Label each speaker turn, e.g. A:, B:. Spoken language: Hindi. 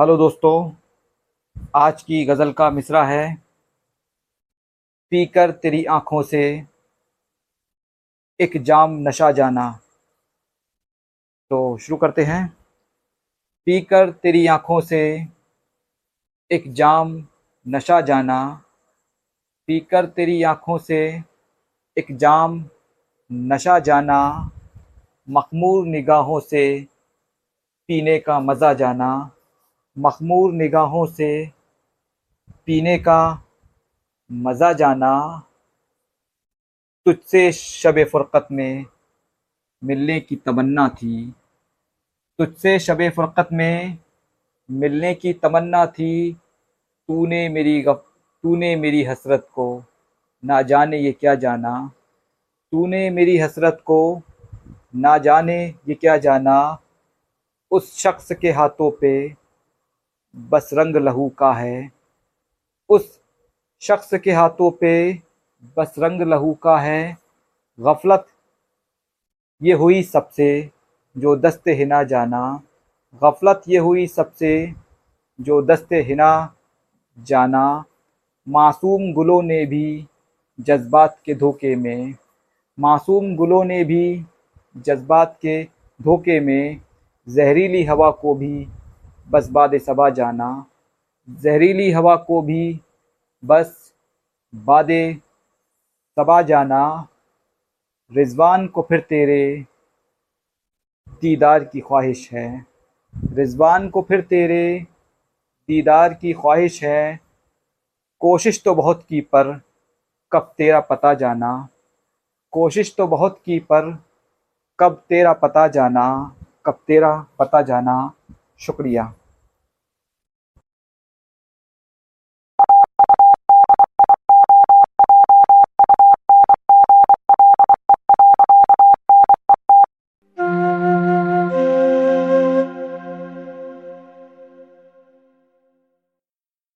A: हेलो दोस्तों, आज की गज़ल का मिसरा है। पीकर तेरी आँखों से एक जाम नशा जाना। तो शुरू करते हैं। पीकर तेरी आँखों से एक जाम नशा जाना। पीकर तेरी आँखों से एक जाम नशा जाना। मखमूर निगाहों से पीने का मज़ा जाना। मखमूर निगाहों से पीने का मज़ा जाना तुझसे शब फ़ुरक़त में मिलने की तमन्ना थी। तुझसे शब फ़ुरक़त में मिलने की तमन्ना थी। तूने मेरी गफ, तूने मेरी हसरत को ना जाने ये क्या जाना। तूने मेरी हसरत को ना जाने ये क्या जाना। उस शख्स के हाथों पे बस रंग लहू का है। उस शख्स के हाथों पे बस रंग लहू का है। गफलत ये हुई सबसे जो दस्ते हिना जाना। गफलत ये हुई सबसे जो दस्ते हिना जाना। मासूम गुलों ने भी जज्बात के धोखे में। मासूम गुलों ने भी जज्बात के धोखे में। जहरीली हवा को भी बस बाद सबा जाना। जहरीली हवा को भी बस बाद सबा जाना। रिजवान को फिर तेरे दीदार की ख्वाहिश है। रिजवान को फिर तेरे दीदार की ख्वाहिश है। कोशिश तो बहुत की पर कब तेरा पता जाना। कोशिश तो बहुत की पर कब तेरा पता जाना। कब तेरा पता जाना। शुक्रिया।